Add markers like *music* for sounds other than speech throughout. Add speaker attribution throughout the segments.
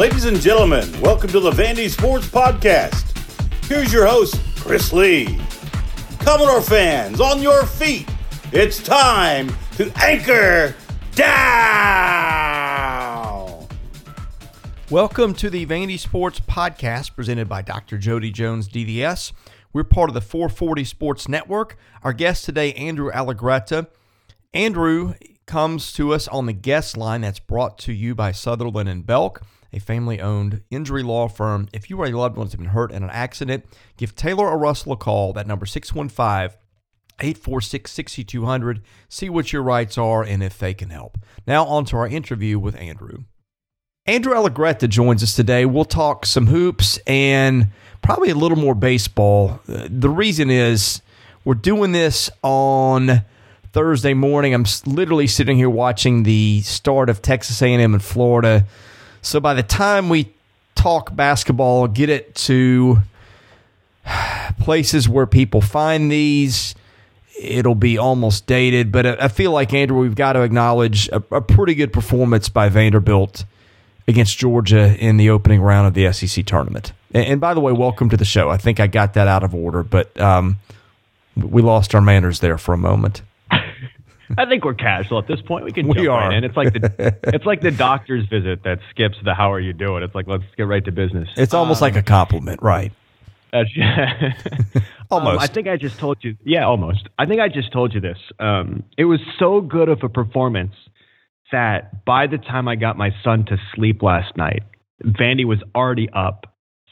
Speaker 1: Ladies and gentlemen, welcome to the Vandy Sports Podcast. Here's your host, Chris Lee. Commodore fans, on your feet. It's time to anchor down.
Speaker 2: Welcome to the Vandy Sports Podcast presented by Dr. Jody Jones DDS. We're part of the 440 Sports Network. Our guest today, Andrew Allegretta. Andrew comes to us on the guest line that's brought to you by Sutherland and Belk, a family owned injury law firm. If you or a loved one has been hurt in an accident, give Taylor or Russell a call. That number 615 846 6200. See what your rights are and if they can help. Now, on to our interview with Andrew. Andrew Allegretta joins us today. We'll talk some hoops and probably a little more baseball. Uh, the reason is we're doing this on Thursday morning. I'm literally sitting here watching the start of Texas A&M in Florida. So by the time we talk basketball, get it to *sighs* places where people find these, it'll be almost dated. But I feel like Andrew, we've got to acknowledge a, a pretty good performance by Vanderbilt against Georgia in the opening round of the SEC tournament. And, and, by the way, welcome to the show. I think I got that out of order, but um, we lost our manners there for a moment.
Speaker 3: I think we're casual at this point. We can we jump are. right in. It's like the *laughs* it's like the doctor's visit that skips the "How are you doing?" It's like let's get right to business.
Speaker 2: It's almost um, like a compliment, right? *laughs*
Speaker 3: almost. Um, I think I just told you. Yeah, almost. I think I just told you this. Um, it was so good of a performance that by the time I got my son to sleep last night, Vandy was already up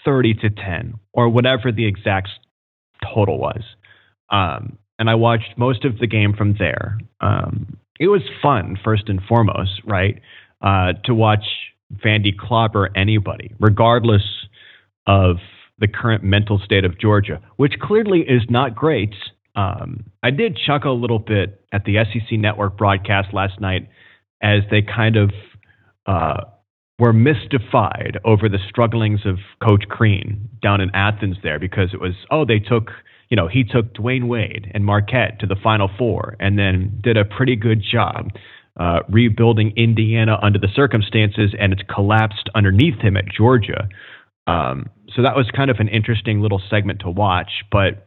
Speaker 3: 30 to 10 or whatever the exact total was. Um, and I watched most of the game from there. Um, it was fun, first and foremost, right? Uh, to watch Vandy clobber anybody, regardless of the current mental state of Georgia, which clearly is not great. Um, I did chuckle a little bit at the SEC Network broadcast last night as they kind of uh, were mystified over the strugglings of Coach Crean down in Athens there because it was, oh, they took, you know, he took Dwyane Wade and Marquette to the Final Four and then did a pretty good job uh, rebuilding Indiana under the circumstances, and it's collapsed underneath him at Georgia. Um, so that was kind of an interesting little segment to watch, but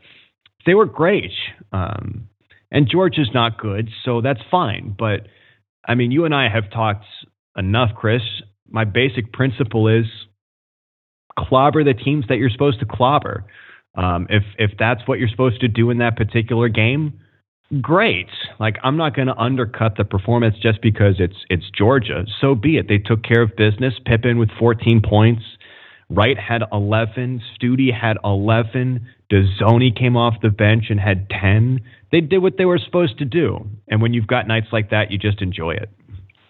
Speaker 3: they were great. Um, and Georgia's not good, so that's fine. But I mean, you and I have talked enough, Chris. My basic principle is clobber the teams that you're supposed to clobber. Um, if if that's what you're supposed to do in that particular game, great. Like I'm not going to undercut the performance just because it's it's Georgia. So be it. They took care of business. Pippen with 14 points. Wright had 11. Stute had 11. Dezonie came off the bench and had 10. They did what they were supposed to do. And when you've got nights like that, you just enjoy it.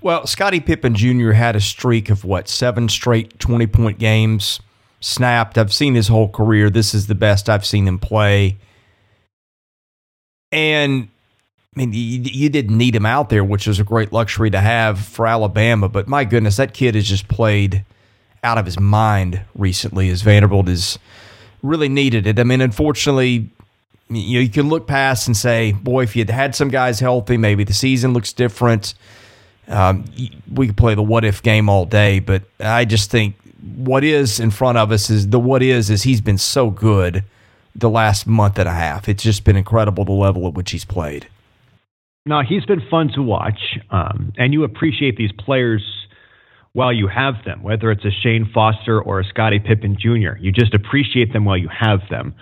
Speaker 2: Well, Scottie Pippen Jr. had a streak of what, seven straight 20 point games snapped. I've seen his whole career. This is the best I've seen him play. And I mean, you, you, didn't need him out there, which is a great luxury to have for Alabama. But my goodness, that kid has just played out of his mind recently as Vanderbilt is really needed it. I mean, unfortunately, you know, you can look past and say, boy, if you'd had some guys healthy, maybe the season looks different. Um, we could play the what if game all day, but I just think what is in front of us is the what is is he's been so good the last month and a half. It's just been incredible the level at which he's played.
Speaker 3: No, he's been fun to watch, um, and you appreciate these players while you have them, whether it's a Shan Foster or a Scottie Pippen Jr. You just appreciate them while you have them.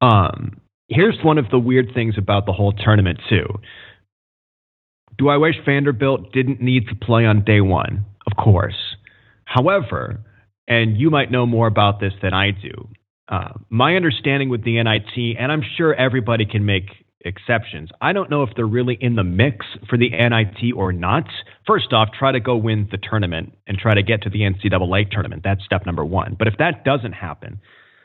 Speaker 3: Um, here's one of the weird things about the whole tournament, too. Do I wish Vanderbilt didn't need to play on day one? Of course. However, and you might know more about this than I do, uh, my understanding with the NIT, and I'm sure everybody can make exceptions. I don't know if they're really in the mix for the NIT or not. First off, try to go win the tournament and try to get to the NCAA tournament. That's step number one. But if that doesn't happen,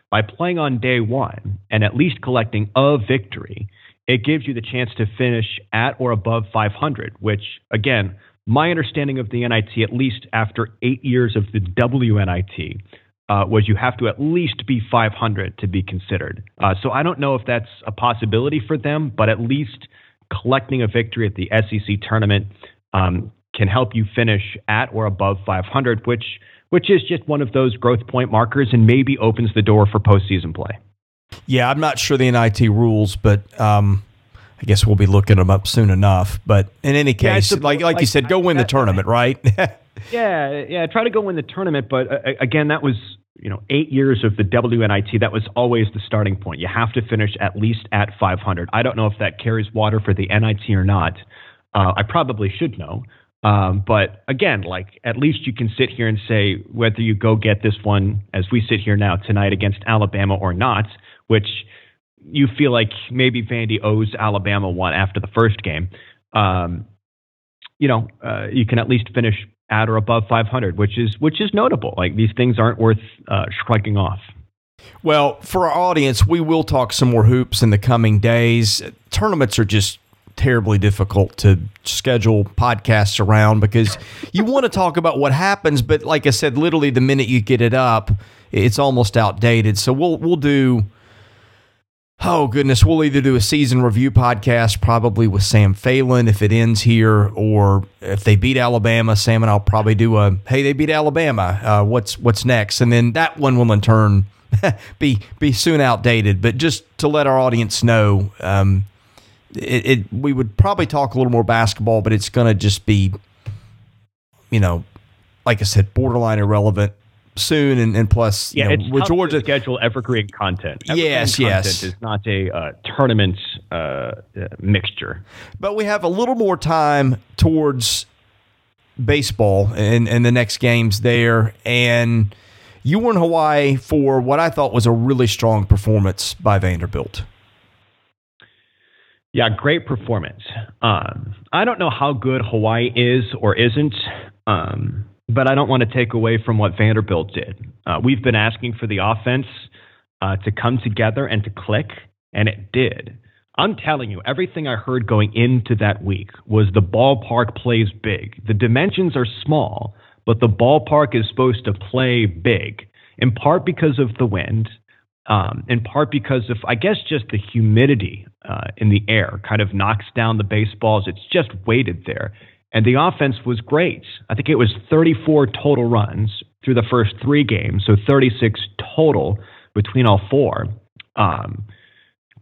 Speaker 3: by playing on day one and at least collecting a victory, it gives you the chance to finish at or above 500, which, again, my understanding of the NIT, at least after eight years of the WNIT, uh, was you have to at least be 500 to be considered. Uh, so I don't know if that's a possibility for them, but at least collecting a victory at the SEC tournament um, can help you finish at or above 500, which which is just one of those growth point markers and maybe opens the door for postseason play.
Speaker 2: Yeah, I'm not sure the NIT rules, but um, I guess we'll be looking them up soon enough. But in any case, yeah, a, like like, like you said, go win the tournament, right? *laughs*
Speaker 3: yeah, yeah. Try to go win the tournament, but uh, again, that was you know eight years of the WNIT. That was always the starting point. You have to finish at least at 500. I don't know if that carries water for the NIT or not. Uh, I probably should know. Um, but again, like at least you can sit here and say whether you go get this one as we sit here now tonight against Alabama or not, which you feel like maybe Vandy owes Alabama one after the first game. Um, you know, uh, you can at least finish at or above 500, which is which is notable. Like these things aren't worth uh, shrugging off.
Speaker 2: Well, for our audience, we will talk some more hoops in the coming days. Tournaments are just terribly difficult to schedule podcasts around because you want to talk about what happens, but like I said, literally the minute you get it up, it's almost outdated. So we'll we'll do Oh goodness, we'll either do a season review podcast probably with Sam Phelan if it ends here, or if they beat Alabama, Sam and I'll probably do a hey they beat Alabama, uh, what's what's next, and then that one will in turn *laughs* be be soon outdated. But just to let our audience know, um, it, it, we would probably talk a little more basketball, but it's going to just be, you know, like I said, borderline irrelevant soon, and, and plus,
Speaker 3: yeah,
Speaker 2: you
Speaker 3: know, it's Georgia to schedule evergreen content. Evergreen
Speaker 2: yes,
Speaker 3: content
Speaker 2: yes,
Speaker 3: is not a uh, tournament uh, uh, mixture,
Speaker 2: but we have a little more time towards baseball and and the next games there, and you were in Hawaii for what I thought was a really strong performance by Vanderbilt.
Speaker 3: Yeah, great performance. Um, I don't know how good Hawaii is or isn't, um, but I don't want to take away from what Vanderbilt did. Uh, we've been asking for the offense uh, to come together and to click, and it did. I'm telling you, everything I heard going into that week was the ballpark plays big. The dimensions are small, but the ballpark is supposed to play big, in part because of the wind, um, in part because of, I guess, just the humidity uh, in the air kind of knocks down the baseballs. It's just weighted there. And the offense was great. I think it was 34 total runs through the first three games, so 36 total between all four. Um,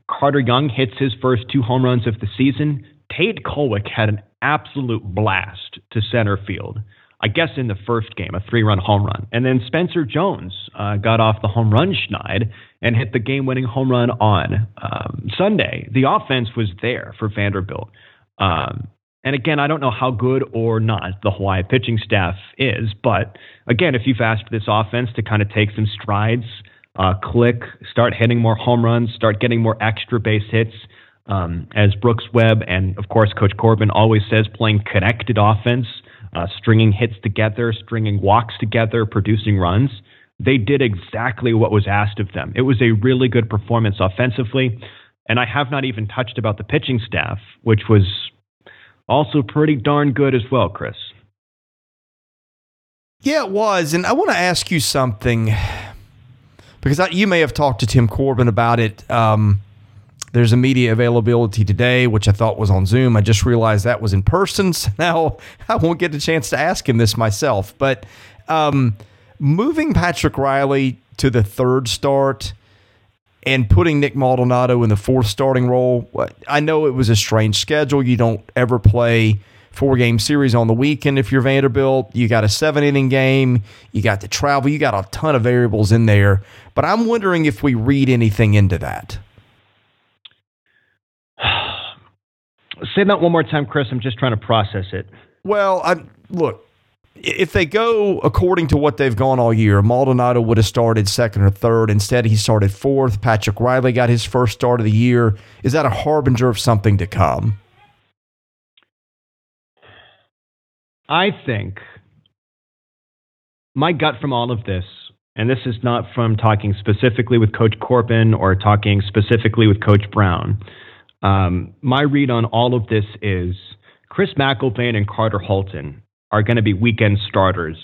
Speaker 3: Carter Young hits his first two home runs of the season. Tate Kolwyck had an absolute blast to center field. I guess in the first game, a three run home run. And then Spencer Jones uh, got off the home run schneid and hit the game winning home run on um, Sunday. The offense was there for Vanderbilt. Um, and again, I don't know how good or not the Hawaii pitching staff is, but again, if you've asked this offense to kind of take some strides, uh, click, start hitting more home runs, start getting more extra base hits, um, as Brooks Webb and of course Coach Corbin always says, playing connected offense, uh, stringing hits together, stringing walks together, producing runs. They did exactly what was asked of them. It was a really good performance offensively. And I have not even touched about the pitching staff, which was also pretty darn good as well, Chris.
Speaker 2: Yeah, it was. And I want to ask you something because I, you may have talked to Tim Corbin about it. Um, there's a media availability today, which I thought was on Zoom. I just realized that was in person. *laughs* So now I won't get a chance to ask him this myself. But um, moving Patrick Riley to the third start and putting Nick Maldonado in the fourth starting role, I know it was a strange schedule. You don't ever play four game series on the weekend if you're Vanderbilt. You got a seven inning game, you got the travel, you got a ton of variables in there. But I'm wondering if we read anything into that. *sighs*
Speaker 3: Say that one more time, Chris. I'm just trying to process it.
Speaker 2: Well, I look, if they go according to what they've gone all year, Maldonado would have started second or third. Instead, he started fourth. Patrick Riley got his first start of the year. Is that a harbinger of something to come?
Speaker 3: I think my gut from all of this, and this is not from talking specifically with Coach Corbin or talking specifically with Coach Brown. Um, my read on all of this is Chris McElvain and Carter Holton are going to be weekend starters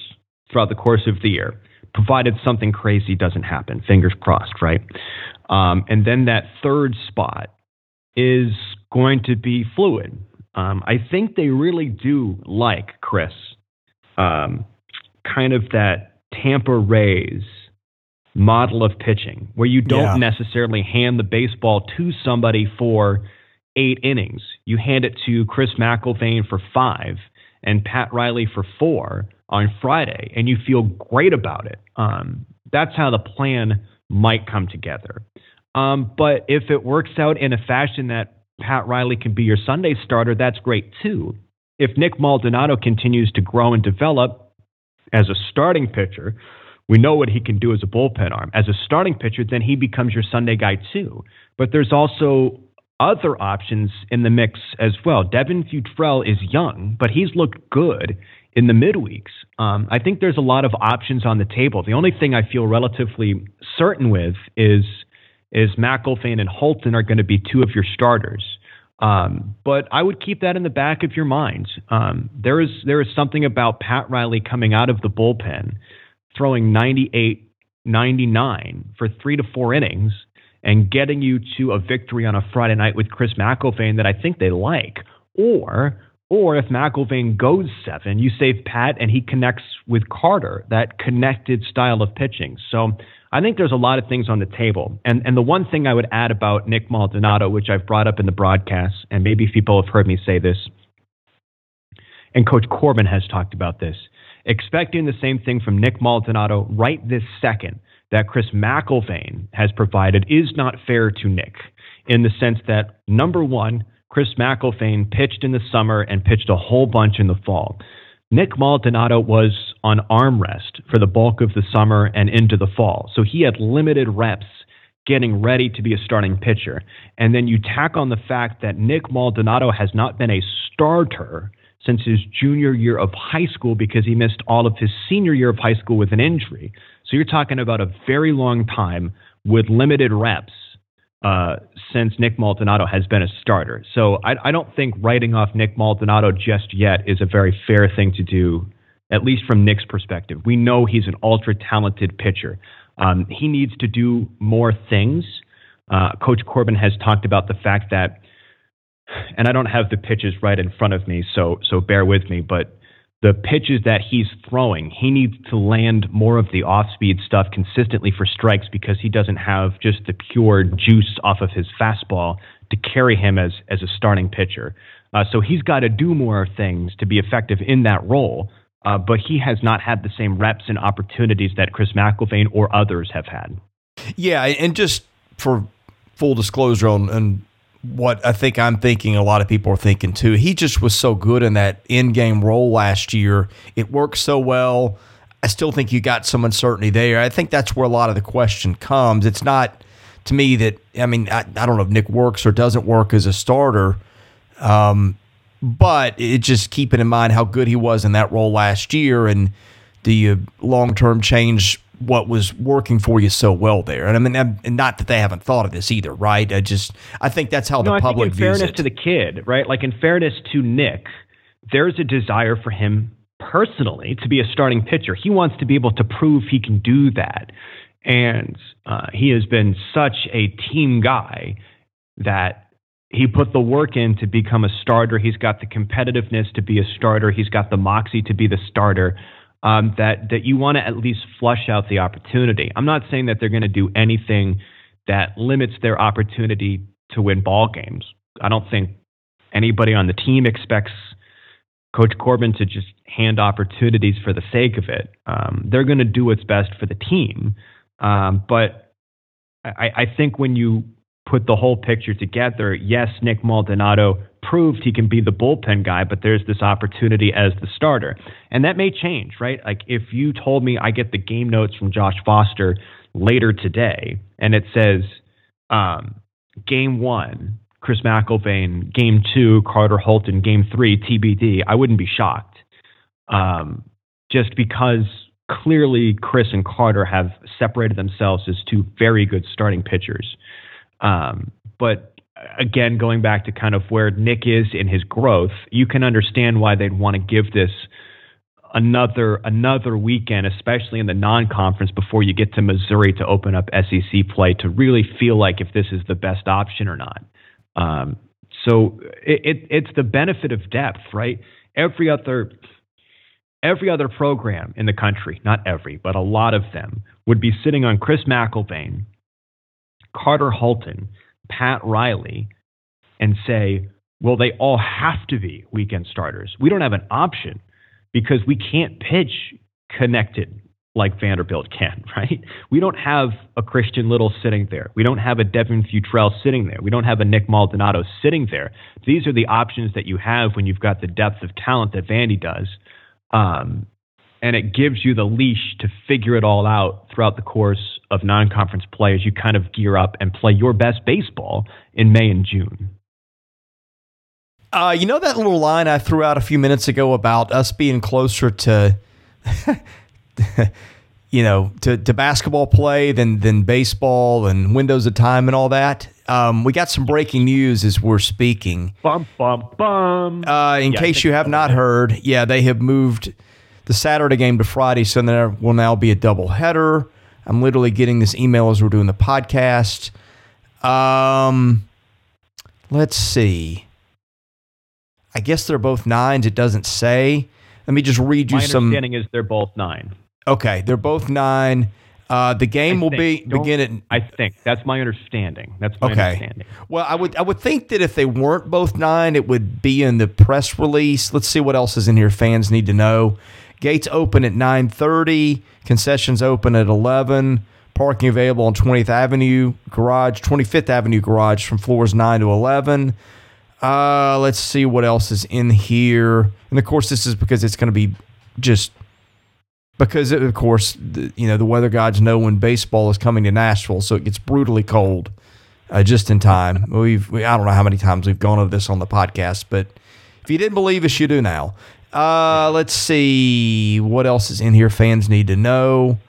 Speaker 3: throughout the course of the year, provided something crazy doesn't happen. Fingers crossed, right? Um, and then that third spot is going to be fluid. Um, I think they really do like Chris, um, kind of that Tampa Rays model of pitching, where you don't
Speaker 2: Yeah.
Speaker 3: necessarily hand the baseball to somebody for eight innings. You hand it to Chris McElvain for five and Pat Riley for four on Friday, and you feel great about it. Um, that's how the plan might come together. Um, but if it works out in a fashion that Pat Riley can be your Sunday starter, that's great too. If Nick Maldonado continues to grow and develop as a starting pitcher, we know what he can do as a bullpen arm. As a starting pitcher, then he becomes your Sunday guy too. But there's also other options in the mix as well. Devin Futrell is young, but he's looked good in the midweeks. Um, I think there's a lot of options on the table. The only thing I feel relatively certain with is is McElvain and Holton are going to be two of your starters. Um, but I would keep that in the back of your mind. Um, there is there is something about Pat Riley coming out of the bullpen, throwing 98, 99 for three to four innings, and getting you to a victory on a Friday night with Chris McElvain that I think they like. Or or if McElvain goes seven, you save Pat and he connects with Carter, that connected style of pitching. So I think there's a lot of things on the table. And and the one thing I would add about Nick Maldonado, which I've brought up in the broadcast, and maybe people have heard me say this, and Coach Corbin has talked about this, expecting the same thing from Nick Maldonado right this second that Chris McElvain has provided is not fair to Nick in the sense that number one, Chris McElvain pitched in the summer and pitched a whole bunch in the fall. Nick Maldonado was on arm rest for the bulk of the summer and into the fall. So he had limited reps getting ready to be a starting pitcher. And then you tack on the fact that Nick Maldonado has not been a starter since his junior year of high school because he missed all of his senior year of high school with an injury. So you're talking about a very long time with limited reps uh, since Nick Maldonado has been a starter. So I, I don't think writing off Nick Maldonado just yet is a very fair thing to do, at least from Nick's perspective. We know he's an ultra talented pitcher. Um, he needs to do more things. Uh, Coach Corbin has talked about the fact that, and I don't have the pitches right in front of me, so so bear with me, but the pitches that he's throwing, he needs to land more of the off speed stuff consistently for strikes because he doesn't have just the pure juice off of his fastball to carry him as, as a starting pitcher. Uh, so he's got to do more things to be effective in that role, uh, but he has not had the same reps and opportunities that Chris McElvain or others have had.
Speaker 2: Yeah, and just for full disclosure on, on what I think I'm thinking, a lot of people are thinking too. He just was so good in that in game role last year. It worked so well. I still think you got some uncertainty there. I think that's where a lot of the question comes. It's not to me that I mean I, I don't know if Nick works or doesn't work as a starter, um, but it just keeping in mind how good he was in that role last year, and do you long term change what was working for you so well there. And I mean, and not that they haven't thought of this either, right? I just I think that's how
Speaker 3: no,
Speaker 2: the public
Speaker 3: I think in
Speaker 2: views
Speaker 3: fairness
Speaker 2: it.
Speaker 3: to the kid, right? Like in fairness to Nick, there's a desire for him personally to be a starting pitcher. He wants to be able to prove he can do that, and uh, he has been such a team guy that he put the work in to become a starter. He's got the competitiveness to be a starter. He's got the moxie to be the starter um, that that you want to at least flush out the opportunity. I'm not saying that they're going to do anything that limits their opportunity to win ball games. I don't think anybody on the team expects Coach Corbin to just hand opportunities for the sake of it. Um, they're going to do what's best for the team, um, but I, I think when you put the whole picture together, yes, Nick Maldonado proved he can be the bullpen guy, but there's this opportunity as the starter. And that may change, right? Like if you told me I get the game notes from Josh Foster later today and it says um, game one, Chris McElvain, game two, Carter Holton, game three, TBD, I wouldn't be shocked. Um, just because clearly Chris and Carter have separated themselves as two very good starting pitchers. Um, but again, going back to kind of where Nick is in his growth, you can understand why they'd want to give this another another weekend, especially in the non-conference before you get to Missouri to open up SEC play to really feel like if this is the best option or not. Um, so it, it, it's the benefit of depth, right? Every other every other program in the country, not every, but a lot of them, would be sitting on Chris McElvain, Carter Holton, Pat Riley, and say, well, they all have to be weekend starters. We don't have an option because we can't pitch connected like Vanderbilt can, *laughs* right? We don't have a Christian Little sitting there. We don't have a Devin Futrell sitting there. We don't have a Nick Maldonado sitting there. These are the options that you have when you've got the depth of talent that Vandy does. Um, and it gives you the leash to figure it all out throughout the course of non conference play as you kind of gear up and play your best baseball in May and June.
Speaker 2: Uh, you know that little line I threw out a few minutes ago about us being closer to, *laughs* you know, to, to basketball play than than baseball and windows of time and all that. Um, we got some breaking news as we're speaking.
Speaker 3: Bum bum bum.
Speaker 2: Uh, in
Speaker 3: Yeah,
Speaker 2: case you have
Speaker 3: so.
Speaker 2: not heard, yeah, they have moved the Saturday game to Friday, so there will now be a double header. I'm literally getting this email as we're doing the podcast. Um, let's see. I guess they're both nines. It doesn't say. Let me just read you
Speaker 3: My
Speaker 2: some.
Speaker 3: My understanding is they're both nine.
Speaker 2: Okay, they're both nine. Uh, the game
Speaker 3: I
Speaker 2: will
Speaker 3: think.
Speaker 2: be
Speaker 3: Don't-
Speaker 2: begin at
Speaker 3: I think that's my understanding. That's my
Speaker 2: Okay.
Speaker 3: understanding.
Speaker 2: Well, I would I would think that if they weren't both nine, it would be in the press release. Let's see what else is in here. Fans need to know. Gates open at nine thirty. Concessions open at eleven. Parking available on 20th Avenue garage, 25th Avenue garage from floors nine to eleven. Uh, let's see what else is in here. And of course, this is because it's going to be just because of course the, you know the weather gods know when baseball is coming to Nashville, so it gets brutally cold uh, just in time. We've we, I don't know how many times we've gone over this on the podcast, but if you didn't believe us, you do now. Uh, let's see what else is in here. Fans need to know.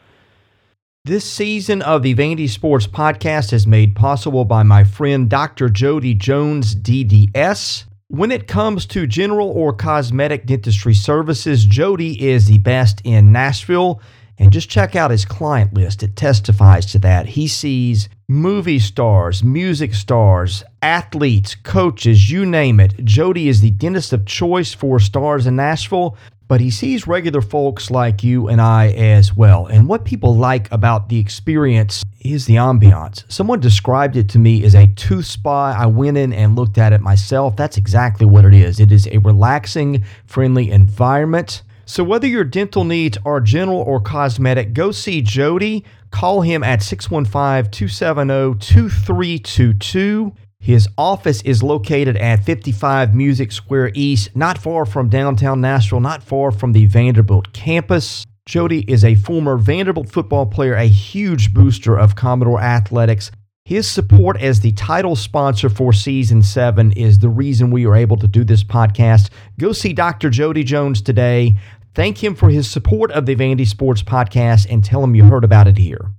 Speaker 2: This season of the Vandy Sports Podcast is made possible by my friend Dr. Jody Jones, DDS. When it comes to general or cosmetic dentistry services, Jody is the best in Nashville. And just check out his client list. It testifies to that. He sees movie stars, music stars, athletes, coaches, you name it. Jody is the dentist of choice for stars in Nashville, but he sees regular folks like you and I as well. And what people like about the experience is the ambiance. Someone described it to me as a tooth spa. I went in and looked at it myself. That's exactly what it is. It is a relaxing, friendly environment. So, whether your dental needs are general or cosmetic, go see Jody. Call him at 615 270 2322. His office is located at 55 Music Square East, not far from downtown Nashville, not far from the Vanderbilt campus. Jody is a former Vanderbilt football player, a huge booster of Commodore athletics. His support as the title sponsor for season seven is the reason we are able to do this podcast. Go see Dr. Jody Jones today. Thank him for his support of the Vandy Sports Podcast and tell him you heard about it here.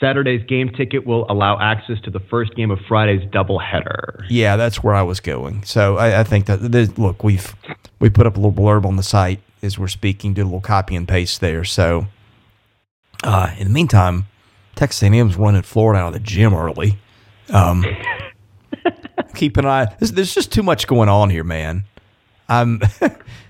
Speaker 3: Saturday's game ticket will allow access to the first game of Friday's doubleheader.
Speaker 2: Yeah, that's where I was going. So I, I think that there's- look, we've we put up a little blurb on the site as we're speaking, did a little copy and paste there. So uh, in the meantime, Texas A&M's running Florida out of the gym early. Um, *laughs* keep an eye. There's, there's just too much going on here, man. I'm *laughs*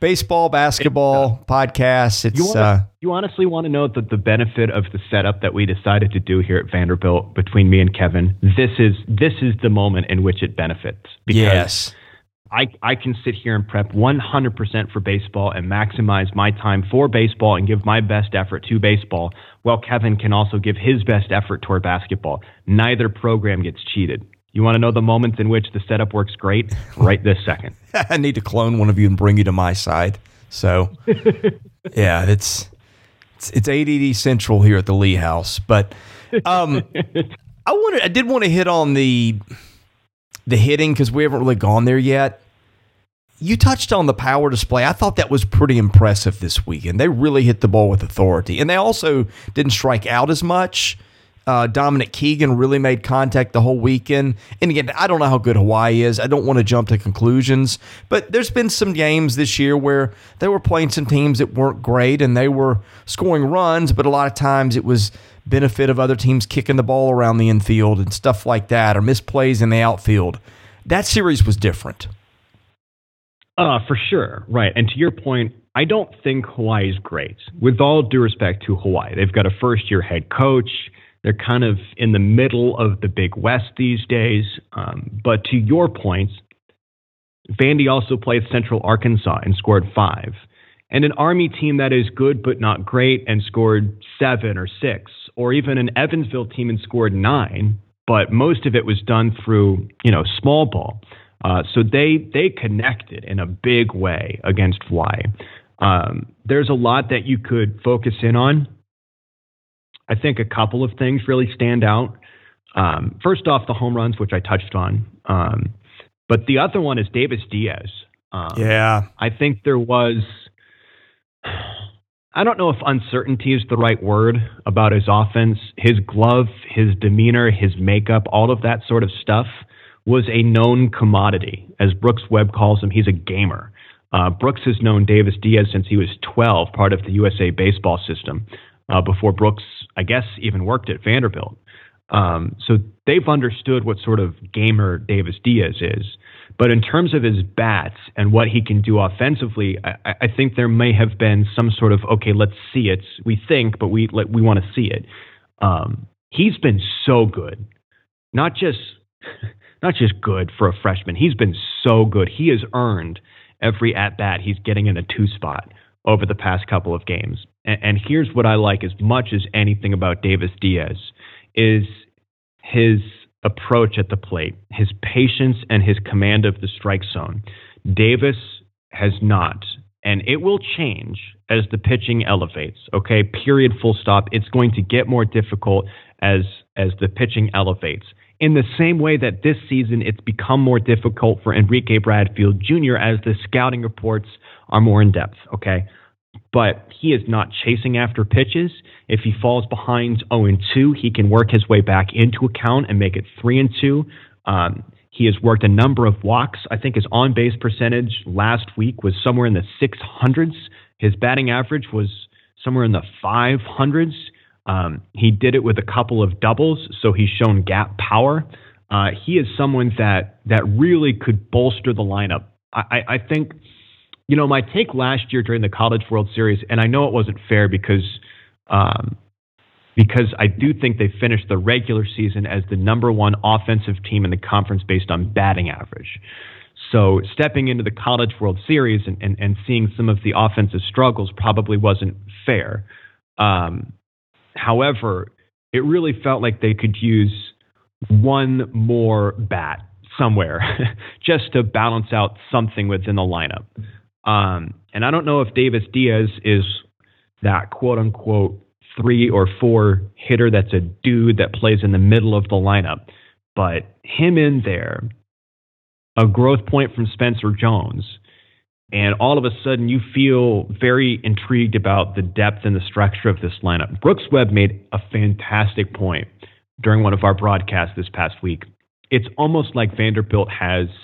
Speaker 2: baseball, basketball, podcasts. It's
Speaker 3: You, wanna,
Speaker 2: uh,
Speaker 3: you honestly want to know that the benefit of the setup that we decided to do here at Vanderbilt between me and Kevin. This is this is the moment in which it benefits because
Speaker 2: yes.
Speaker 3: I I can sit here and prep 100% for baseball and maximize my time for baseball and give my best effort to baseball, while Kevin can also give his best effort toward basketball. Neither program gets cheated. You want to know the moments in which the setup works great? Right this second. *laughs*
Speaker 2: I need to clone one of you and bring you to my side. So, *laughs* yeah, it's it's, it's ADD central here at the Lee House. But um, *laughs* I wanted, I did want to hit on the the hitting because we haven't really gone there yet. You touched on the power display. I thought that was pretty impressive this weekend. They really hit the ball with authority, and they also didn't strike out as much. Uh, Dominic Keegan really made contact the whole weekend. And again, I don't know how good Hawaii is. I don't want to jump to conclusions, but there's been some games this year where they were playing some teams that weren't great and they were scoring runs, but a lot of times it was benefit of other teams kicking the ball around the infield and stuff like that or misplays in the outfield. That series was different.
Speaker 3: Uh, for sure. Right. And to your point, I don't think Hawaii's great. With all due respect to Hawaii, they've got a first year head coach. They're kind of in the middle of the Big West these days. Um, but to your point, Vandy also played Central Arkansas and scored five. And an Army team that is good but not great and scored seven or six, or even an Evansville team and scored nine, but most of it was done through, you know, small ball. Uh, so they they connected in a big way against Hawaii. Um, there's a lot that you could focus in on. I think a couple of things really stand out. Um, first off, the home runs, which I touched on. Um, but the other one is Davis Diaz.
Speaker 2: Um, yeah.
Speaker 3: I think there was, I don't know if uncertainty is the right word about his offense. His glove, his demeanor, his makeup, all of that sort of stuff was a known commodity. As Brooks Webb calls him, he's a gamer. Uh, Brooks has known Davis Diaz since he was 12, part of the USA baseball system uh, before Brooks, I guess, even worked at Vanderbilt. Um, so they've understood what sort of gamer Davis Diaz is. But in terms of his bats and what he can do offensively, I, I think there may have been some sort of okay, let's see it. We think, but we we want to see it. Um, he's been so good, not just *laughs* not just good for a freshman. He's been so good. He has earned every at bat he's getting in a two spot over the past couple of games. And, and here's what I like as much as anything about Davis Diaz is his approach at the plate, his patience and his command of the strike zone. Davis has not, and it will change as the pitching elevates. Okay, period, full stop. It's going to get more difficult as as the pitching elevates. In the same way that this season it's become more difficult for Enrique Bradfield Jr. as the scouting reports are more in depth. Okay, but he is not chasing after pitches. If he falls behind 0 and 2, he can work his way back into account and make it 3 and 2. Um, he has worked a number of walks. I think his on base percentage last week was somewhere in the 600s. His batting average was somewhere in the 500s. Um, he did it with a couple of doubles, so he's shown gap power. Uh, he is someone that that really could bolster the lineup. I, I think you know, my take last year during the College World Series, and I know it wasn't fair because um, because I do think they finished the regular season as the number one offensive team in the conference based on batting average. So stepping into the College World Series and, and, and seeing some of the offensive struggles probably wasn't fair. Um, however, it really felt like they could use one more bat somewhere *laughs* just to balance out something within the lineup. Um, and I don't know if Davis Diaz is that quote unquote three or four hitter that's a dude that plays in the middle of the lineup, but him in there, a growth point from Spencer Jones, and all of a sudden you feel very intrigued about the depth and the structure of this lineup. Brooks Webb made a fantastic point during one of our broadcasts this past week. It's almost like Vanderbilt has –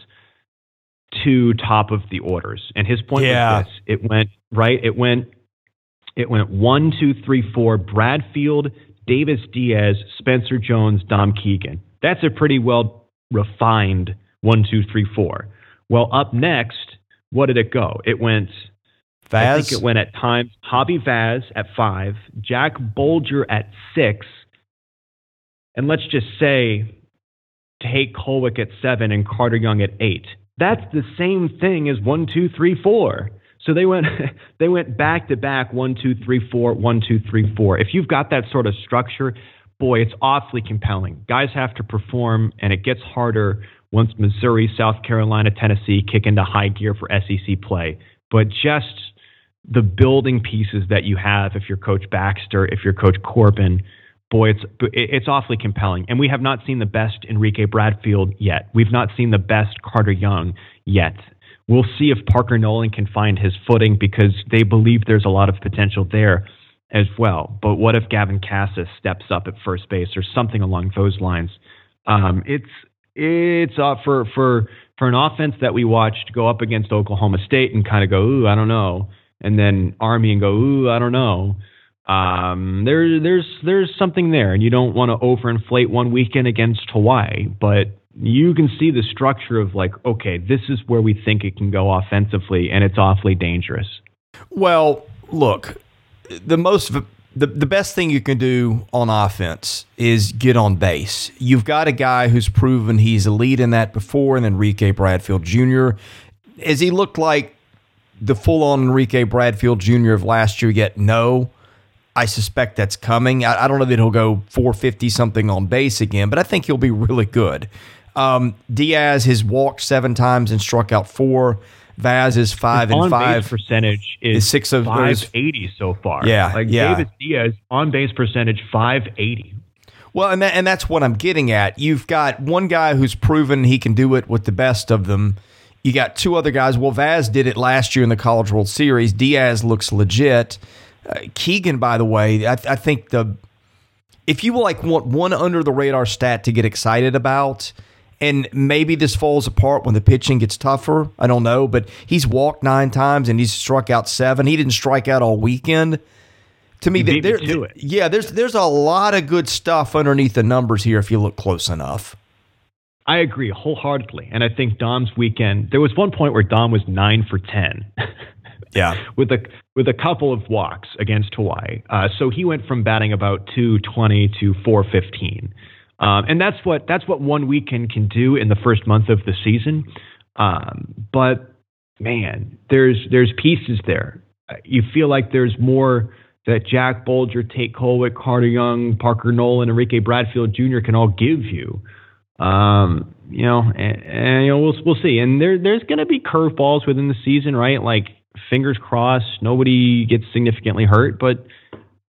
Speaker 3: two top of the orders. And his point yeah. was this: it went right. It went. It went one, two, three, four. Bradfield, Davis Diaz, Spencer Jones, Dom Keegan. That's a pretty well refined one, two, three, four. Well, up next, what did it go? It went.
Speaker 2: Vaz?
Speaker 3: I think it went at times. Javi Vaz at five, Jack Bulger at six, and let's just say Tate Kolwyck at seven and Carter Young at eight. That's the same thing as one, two, three, four. So they went *laughs* they went back to back one, two, three, four, one, two, three, four. If you've got that sort of structure, boy, it's awfully compelling. Guys have to perform, and it gets harder once Missouri, South Carolina, Tennessee kick into high gear for SEC play. But just the building pieces that you have if you're Coach Baxter, if you're Coach Corbin, boy, it's it's awfully compelling. And we have not seen the best Enrique Bradfield yet. We've not seen the best Carter Young yet. We'll see if Parker Noland can find his footing because they believe there's a lot of potential there. as well. But what if Gavin Casas steps up at first base or something along those lines? Um, it's it's uh, for for for an offense that we watched go up against Oklahoma State and kind of go, ooh, I don't know, and then Army and go, ooh, I don't know. Um, there, there's there's something there, and you don't want to overinflate one weekend against Hawaii, but you can see the structure of like, okay, this is where we think it can go offensively, and it's awfully dangerous.
Speaker 2: Well, look, the most the, the best thing you can do on offense is get on base. You've got a guy who's proven he's elite in that before, and Enrique Bradfield Jr. Has he looked like the full on Enrique Bradfield Jr. of last year yet? No. I suspect that's coming. I, I, don't know that he'll go 450 something on base again, but I think he'll be really good. Um, Diaz has walked seven times and struck out four. Vaz is five His and five.
Speaker 3: percentage is, is six of five eighty so far.
Speaker 2: Yeah,
Speaker 3: like
Speaker 2: yeah.
Speaker 3: Davis Diaz on base percentage five eighty.
Speaker 2: Well, and that, and that's what I'm getting at. You've got one guy who's proven he can do it with the best of them. You got two other guys. Well, Vaz did it last year in the College World Series. Diaz looks legit. Uh, Keegan, by the way, I, I think the if you like want one under the radar stat to get excited about and maybe this falls apart when the pitching gets tougher. I don't know, but he's walked nine times and he's struck out seven. He didn't strike out all weekend. To me, there, there, yeah, there's there's a lot of good stuff underneath the numbers here if you look close enough.
Speaker 3: I agree wholeheartedly, and I think Dom's weekend. There was one point where Dom was nine for ten. *laughs*
Speaker 2: yeah,
Speaker 3: with a with a couple of walks against Hawaii. Uh, so he went from batting about two twenty to four fifteen. Um, and that's what that's what one weekend can do in the first month of the season. Um, but man, there's there's pieces there. You feel like there's more that Jack Bulger, Tate Kolwyck, Carter Young, Parker Noland, Enrique Bradfield Jr. can all give you. Um, you know, and, and, you know we'll we'll see. And there there's going to be curveballs within the season, right? Like fingers crossed, nobody gets significantly hurt, but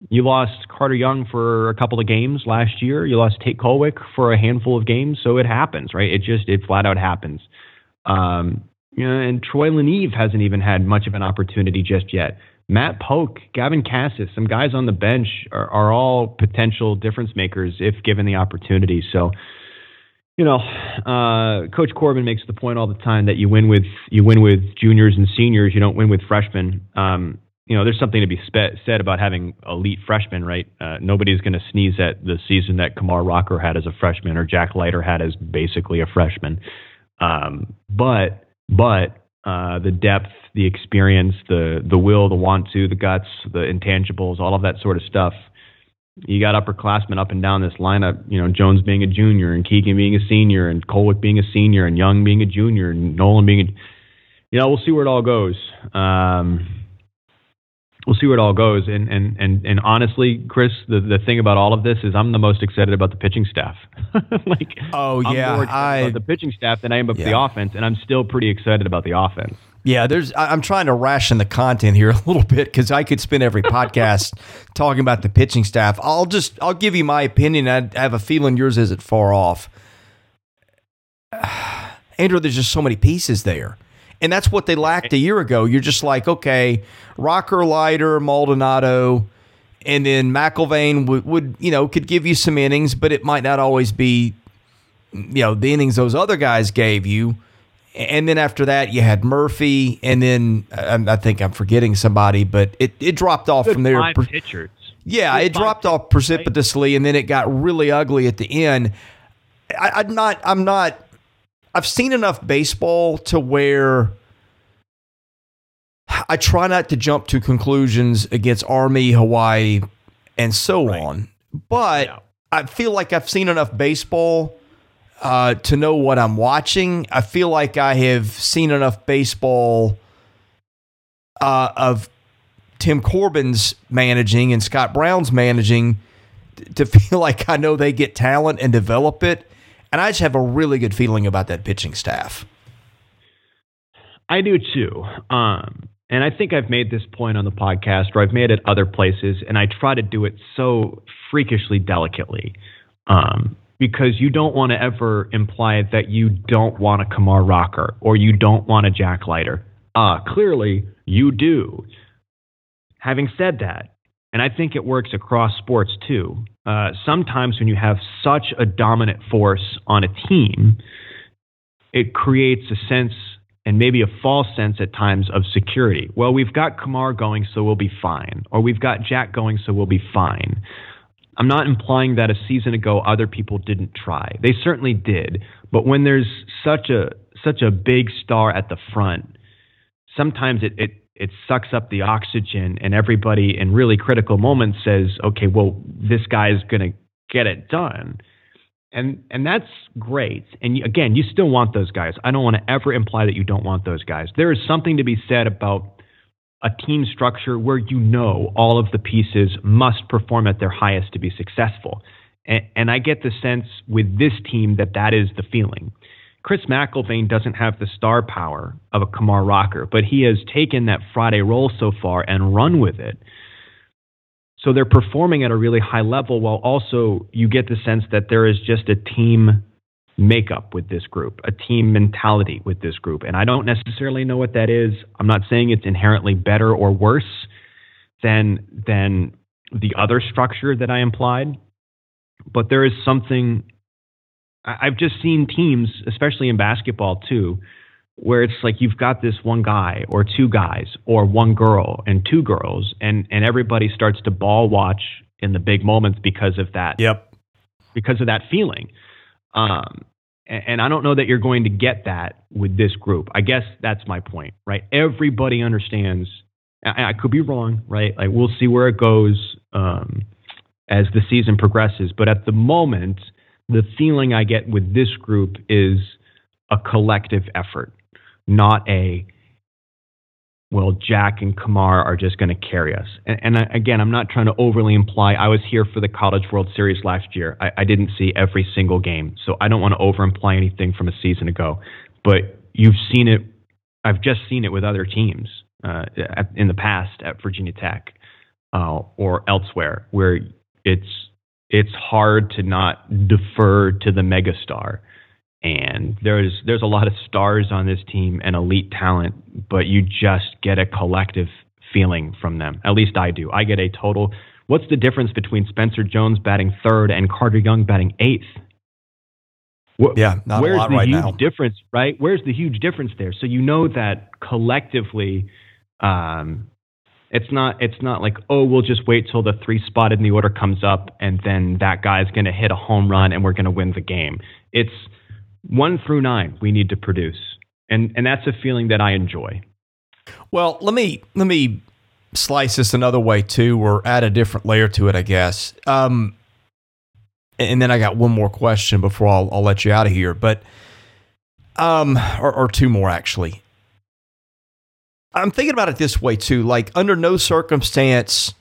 Speaker 3: you lost Carter Young for a couple of games last year. You lost Tate Kolwyck for a handful of games. So it happens, right? It just, it flat out happens. Um, you know, and Troy LaNeve hasn't even had much of an opportunity just yet. Matt Polk, Gavin Casas, some guys on the bench are, are all potential difference makers if given the opportunity. So, you know, uh, Coach Corbin makes the point all the time that you win with you win with juniors and seniors. You don't win with freshmen. Um, you know, there's something to be spe- said about having elite freshmen, right? Uh, nobody's going to sneeze at the season that Kumar Rocker had as a freshman or Jack Leiter had as basically a freshman. Um, but but uh, the depth, the experience, the the will, the want to, the guts, the intangibles, all of that sort of stuff. You got upperclassmen up and down this lineup. You know, Jones being a junior, and Keegan being a senior, and Kolwyck being a senior, and Young being a junior, and Noland being a. You know, we'll see where it all goes. Um, we'll see where it all goes. And and and and honestly, Chris, the the thing about all of this is I'm the most excited about the pitching staff. *laughs* like,
Speaker 2: oh yeah,
Speaker 3: i about the pitching staff than I am about yeah. the offense, and I'm still pretty excited about the offense.
Speaker 2: Yeah, there's. I'm trying to ration the content here *laughs* a little bit because I could spend every podcast *laughs* talking about the pitching staff. I'll just I'll give you my opinion. I have a feeling yours isn't far off. *sighs* Andrew, there's just so many pieces there. And that's what they lacked a year ago. You're just like, okay, Rocker, Leiter, Maldonado, and then McElvain would, would, you know, could give you some innings, but it might not always be, you know, the innings those other guys gave you. And then after that, you had Murphy, and then I think I'm forgetting somebody, but it, it dropped off
Speaker 3: Good
Speaker 2: from there.
Speaker 3: Pitchers.
Speaker 2: Yeah, Good it dropped off precipitously, and then it got really ugly at the end. I, I'm not. I'm not I've seen enough baseball to where I try not to jump to conclusions against Army, Hawaii, and so right. on. But yeah. I feel like I've seen enough baseball uh, to know what I'm watching. I feel like I have seen enough baseball uh, of Tim Corbin's managing and Scott Brown's managing to *laughs* feel like I know they get talent and develop it. And I just have a really good feeling about that pitching staff.
Speaker 3: I do too. Um, and I think I've made this point on the podcast, or I've made it other places, and I try to do it so freakishly delicately. Um, because you don't want to ever imply that you don't want a Kumar Rocker or you don't want a Jack Leiter. Uh, clearly, you do. Having said that, and I think it works across sports too. Uh, sometimes when you have such a dominant force on a team, it creates a sense and maybe a false sense at times of security. Well, we've got Kumar going, so we'll be fine. Or we've got Jack going, so we'll be fine. I'm not implying that a season ago other people didn't try. They certainly did. But when there's such a such a big star at the front, sometimes it, it it sucks up the oxygen and everybody in really critical moments says, okay, well, this guy's going to get it done. And and that's great. And again, you still want those guys. I don't want to ever imply that you don't want those guys. There is something to be said about a team structure where you know all of the pieces must perform at their highest to be successful. And, and I get the sense with this team that that is the feeling. Chris McElvain doesn't have the star power of a Kumar Rocker, but he has taken that Friday role so far and run with it. So they're performing at a really high level while also you get the sense that there is just a team makeup with this group, a team mentality with this group. And I don't necessarily know what that is. I'm not saying it's inherently better or worse than than the other structure that I implied, but there is something I've just seen teams, especially in basketball too, where it's like you've got this one guy or two guys or one girl and two girls, and and everybody starts to ball watch in the big moments because of that.
Speaker 2: Yep.
Speaker 3: Because of that feeling. Um, and, and I don't know that you're going to get that with this group. I guess that's my point, right? Everybody understands. I, I could be wrong, right? Like we'll see where it goes um, as the season progresses, but at the moment the feeling I get with this group is a collective effort, not a well, Jack and Kumar are just going to carry us. And, and I, again, I'm not trying to overly imply. I was here for the College World Series last year. I, I didn't see every single game, so I don't want to over imply anything from a season ago. But you've seen it. I've just seen it with other teams uh, at, in the past at Virginia Tech uh, or elsewhere, where it's it's hard to not defer to the megastar. And there's there's a lot of stars on this team and elite talent, but you just get a collective feeling from them. At least I do. I get a total. What's the difference between Spencer Jones batting third and Carter Young batting eighth?
Speaker 2: What, yeah, not
Speaker 3: where's
Speaker 2: a lot
Speaker 3: the
Speaker 2: right
Speaker 3: huge
Speaker 2: now.
Speaker 3: difference, right? Where's the huge difference there? So you know that collectively, um, it's not it's not like oh we'll just wait till the three spot in the order comes up and then that guy's going to hit a home run and we're going to win the game. It's one through nine we need to produce, and and that's a feeling that I enjoy.
Speaker 2: Well, let me let me slice this another way too, or add a different layer to it, I guess. Um, and then I got one more question before I'll, I'll let you out of here, but um, or, or two more actually. I'm thinking about it this way too. Like, under no circumstance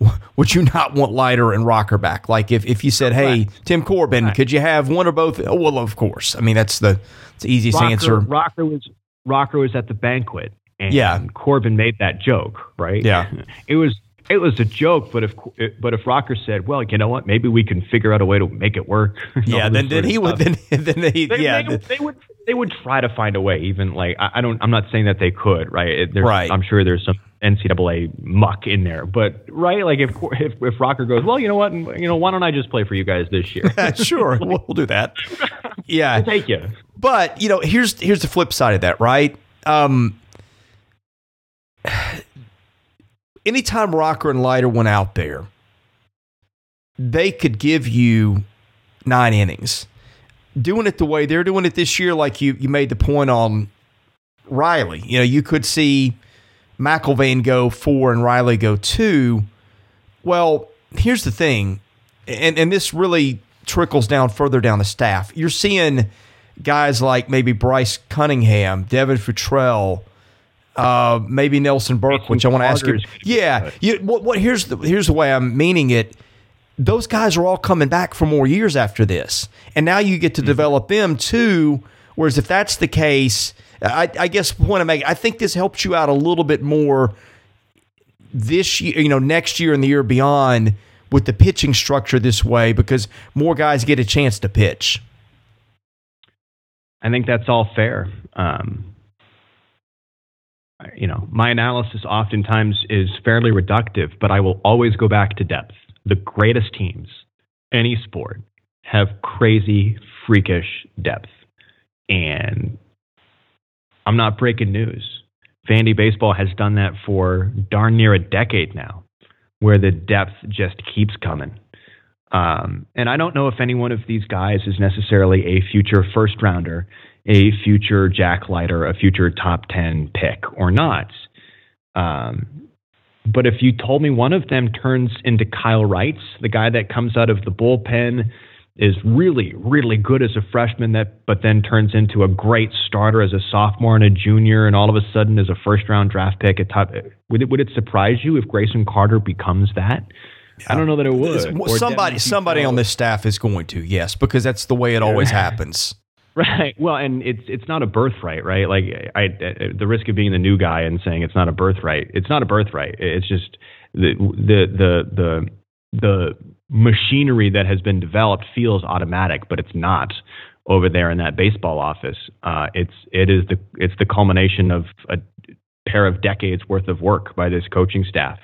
Speaker 2: *laughs* would you not want Leiter and Rocker back? Like, if, if you said, "Hey, Tim Corbin, could you have one or both?" Oh, well, of course. I mean, that's the, that's the easiest
Speaker 3: Rocker,
Speaker 2: answer.
Speaker 3: Rocker was Rocker was at the banquet, and
Speaker 2: Yeah.
Speaker 3: Corbin made that joke, right?
Speaker 2: Yeah. *laughs*
Speaker 3: it was it was a joke, but if but if Rocker said, "Well, you know what? Maybe we can figure out a way to make it work." *laughs*
Speaker 2: Yeah, then then he would then then he,
Speaker 3: They,
Speaker 2: yeah
Speaker 3: they, they would they would try to find a way. Even like I, I don't. I'm not saying that they could. Right. There's,
Speaker 2: Right.
Speaker 3: I'm sure there's some NCAA muck in there, but right. Like if if if Rocker goes, well, you know what? You know, why don't I just play for you guys this year? *laughs*
Speaker 2: sure we'll, *laughs* we'll do that. Yeah,
Speaker 3: I'll take you.
Speaker 2: but you know here's here's the flip side of that, right? Um, anytime Rocker and Leiter went out there, they could give you nine innings. Doing it the way they're doing it this year, like you you made the point on Reilly. You know, you could see McElvain go four and Reilly go two. Well, here's the thing, and and this really trickles down further down the staff. You're seeing guys like maybe Bryce Cunningham, Devin Futrell, uh, maybe Nelson Burke, which I want to ask you. Yeah, you, what, what here's the here's the way I'm meaning it. Those guys are all coming back for more years after this, and now you get to develop them too. Whereas if that's the case, I, I guess point I make, I think this helps you out a little bit more this year, you know, next year and the year beyond with the pitching structure this way because more guys get a chance to pitch.
Speaker 3: I think that's all fair. Um, you know, my analysis oftentimes is fairly reductive, but I will always go back to depth. The greatest teams, any sport, have crazy, freakish depth. And I'm not breaking news. Vandy baseball has done that for darn near a decade now, where the depth just keeps coming. Um, and I don't know if any one of these guys is necessarily a future first rounder, a future Jack Leiter, a future top 10 pick or not. Um, but if you told me one of them turns into Kyle Wrights, the guy that comes out of the bullpen, is really, really good as a freshman that but then turns into a great starter as a sophomore and a junior and all of a sudden is a first round draft pick at top would it would it surprise you if Grayson Carter becomes that? Yeah. I don't know that it would.
Speaker 2: somebody somebody on this staff is going to, yes, because that's the way it always happens.
Speaker 3: Right. Well, and it's it's not a birthright, right? Like I, I, the risk of being the new guy and saying it's not a birthright. It's not a birthright. It's just the the the the the machinery that has been developed feels automatic, but it's not over there in that baseball office. Uh, it's it is the it's the culmination of a pair of decades worth of work by this coaching staff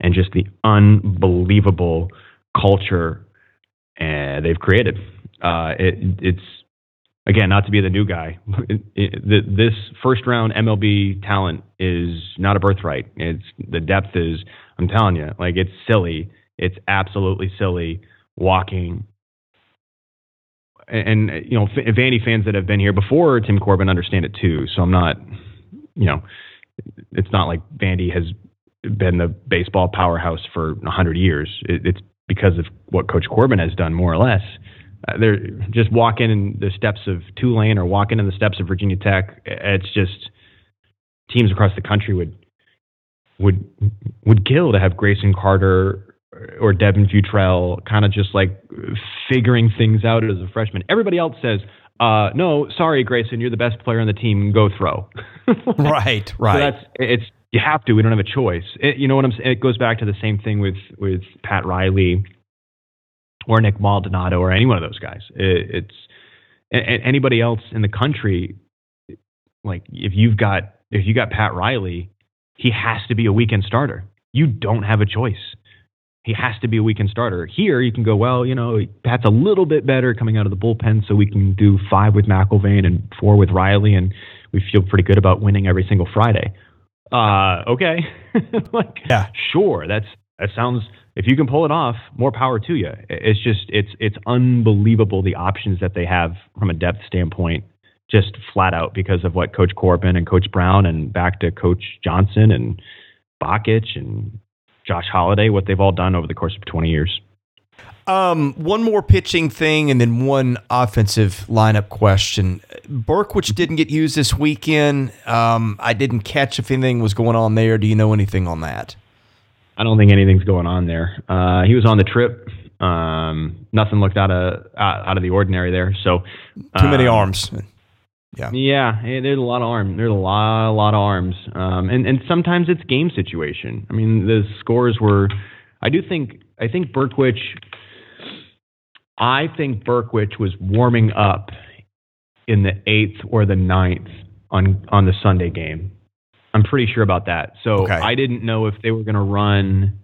Speaker 3: and just the unbelievable culture uh, they've created. Uh, it, it's again not to be the new guy. *laughs* This first round MLB talent is not a birthright. It's the depth is. I'm telling you, like it's silly it's absolutely silly walking. And, you know, Vandy fans that have been here before Tim Corbin understand it too. So I'm not, you know, it's not like Vandy has been the baseball powerhouse for 100 years. It, it's because of what Coach Corbin has done, more or less. Uh, they're just walking in the steps of Tulane or walking in the steps of Virginia Tech. It's just teams across the country would would would kill to have Grayson Carter or Devin Futrell kind of just like figuring things out as a freshman. Everybody else says, uh, no, sorry, Grayson, you're the best player on the team. Go throw.
Speaker 2: right, *laughs* right. So that's
Speaker 3: it's you have to. We don't have a choice. It, you know what I'm saying? It goes back to the same thing with with Pat Reilly or Nick Maldonado or any one of those guys. It, it's anybody else in the country. Like if you've got if you got Pat Reilly, he has to be a weekend starter. You don't have a choice he has to be a weekend starter. Here, you can go, well, you know, Pat's a little bit better coming out of the bullpen, so we can do five with McElvain and four with Reilly, and we feel pretty good about winning every single Friday. Uh, okay, *laughs* like, yeah, sure. That's that sounds. If you can pull it off, more power to you. It's just it's it's unbelievable the options that they have from a depth standpoint, just flat out because of what Coach Corbin and Coach Brown and back to Coach Johnson and Bakich and Josh Holliday, what they've all done over the course of 20 years.
Speaker 2: Um, one more pitching thing, and then one offensive lineup question. Berkwich didn't get used this weekend. Um, I didn't catch if anything was going on there. Do you know anything on that?
Speaker 3: I don't think anything's going on there. Uh, he was on the trip. Um, nothing looked out of out of the ordinary there. So
Speaker 2: too many um, arms.
Speaker 3: Yeah. Yeah. There's a lot of arms. There's a lot, a lot of arms. Um, and, and sometimes it's game situation. I mean, the scores were, I do think, I think Berkwich, I think Berkwich was warming up in the eighth or the ninth on, on the Sunday game. I'm pretty sure about that. So okay. I didn't know if they were going to run.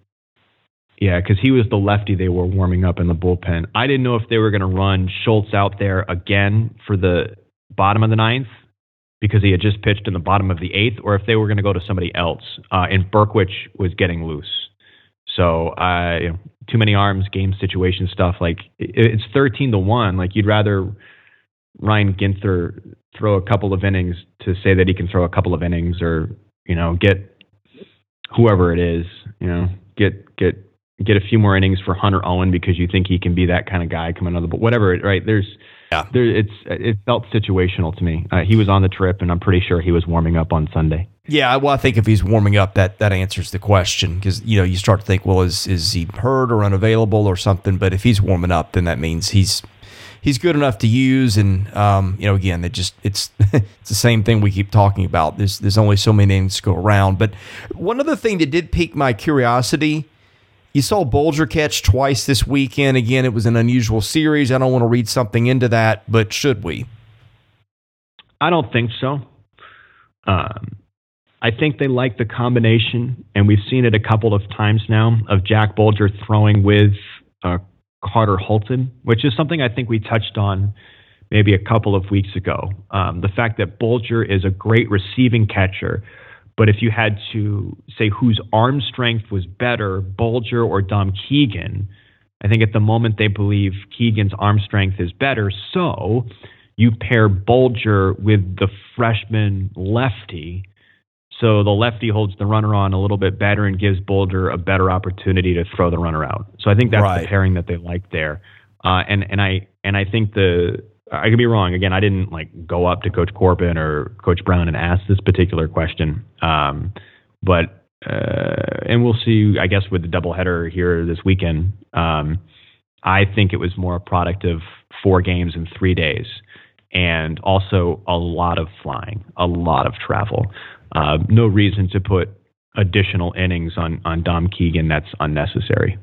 Speaker 3: Yeah, because he was the lefty they were warming up in the bullpen. I didn't know if they were going to run Schultz out there again for the bottom of the ninth because he had just pitched in the bottom of the eighth, or if they were going to go to somebody else. Uh, and Berkwich was getting loose. So, uh, you know, too many arms, game situation stuff. Like it's thirteen to one. Like you'd rather Ryan Ginther throw a couple of innings to say that he can throw a couple of innings, or you know, get whoever it is, you know, get get get a few more innings for Hunter Owen because you think he can be that kind of guy coming out of the whatever. Right? There's yeah, there, it's it felt situational to me. Uh, he was on the trip, and I'm pretty sure he was warming up on Sunday.
Speaker 2: Yeah, well, I think if he's warming up, that that answers the question because you know you start to think, well, is is he hurt or unavailable or something? But if he's warming up, then that means he's he's good enough to use. And um, you know, again, it just it's *laughs* it's the same thing we keep talking about. There's there's only so many innings to go around. But one other thing that did pique my curiosity you saw Bulger catch twice this weekend. Again, it was an unusual series. I don't want to read something into that, but should we?
Speaker 3: I don't think so. Um, I think they like the combination, and we've seen it a couple of times now of Jack Bulger throwing with uh, Carter Holton, which is something I think we touched on maybe a couple of weeks ago. Um, the fact that Bulger is a great receiving catcher, but if you had to say whose arm strength was better, Bulger or Dom Keegan, I think at the moment they believe Keegan's arm strength is better. So you pair Bulger with the freshman lefty. So the lefty holds the runner on a little bit better and gives Bulger a better opportunity to throw the runner out. So I think that's right. the pairing that they like there. Uh, and and I and I think the I could be wrong. Again, I didn't like go up to Coach Corbin or Coach Brown and ask this particular question. Um, but uh, and we'll see. I guess with the doubleheader here this weekend, um, I think it was more a product of four games in three days, and also a lot of flying, a lot of travel. Uh, no reason to put additional innings on on Dom Keegan. That's unnecessary.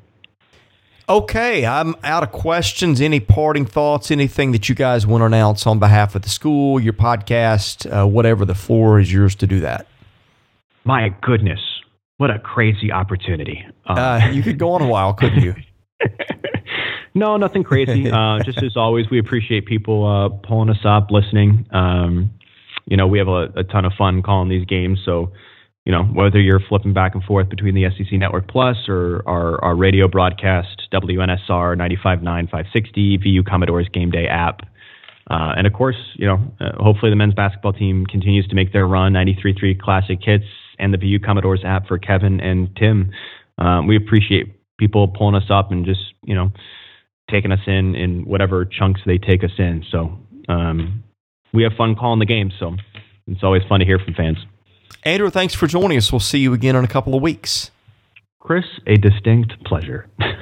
Speaker 2: Okay, I'm out of questions. Any parting thoughts? Anything that you guys want to announce on behalf of the school, your podcast, uh, whatever? The floor is yours to do that.
Speaker 3: My goodness, what a crazy opportunity!
Speaker 2: Um, uh, you could go on a while, couldn't you? *laughs*
Speaker 3: no, nothing crazy. Uh, just as always, we appreciate people uh, pulling us up, listening. Um, you know, we have a, a ton of fun calling these games, so you know, whether you're flipping back and forth between the SEC Network Plus or our, our radio broadcast, WNSR 95.9 560, VU Commodores Game Day app. Uh, and of course, you know, uh, hopefully the men's basketball team continues to make their run 93.3 Classic Hits and the VU Commodores app for Kevin and Tim. Um, we appreciate people pulling us up and just, you know, taking us in in whatever chunks they take us in. So um, we have fun calling the game. So it's always fun to hear from fans.
Speaker 2: Andrew, thanks for joining us. We'll see you again in a couple of weeks.
Speaker 3: Chris, a distinct pleasure. *laughs*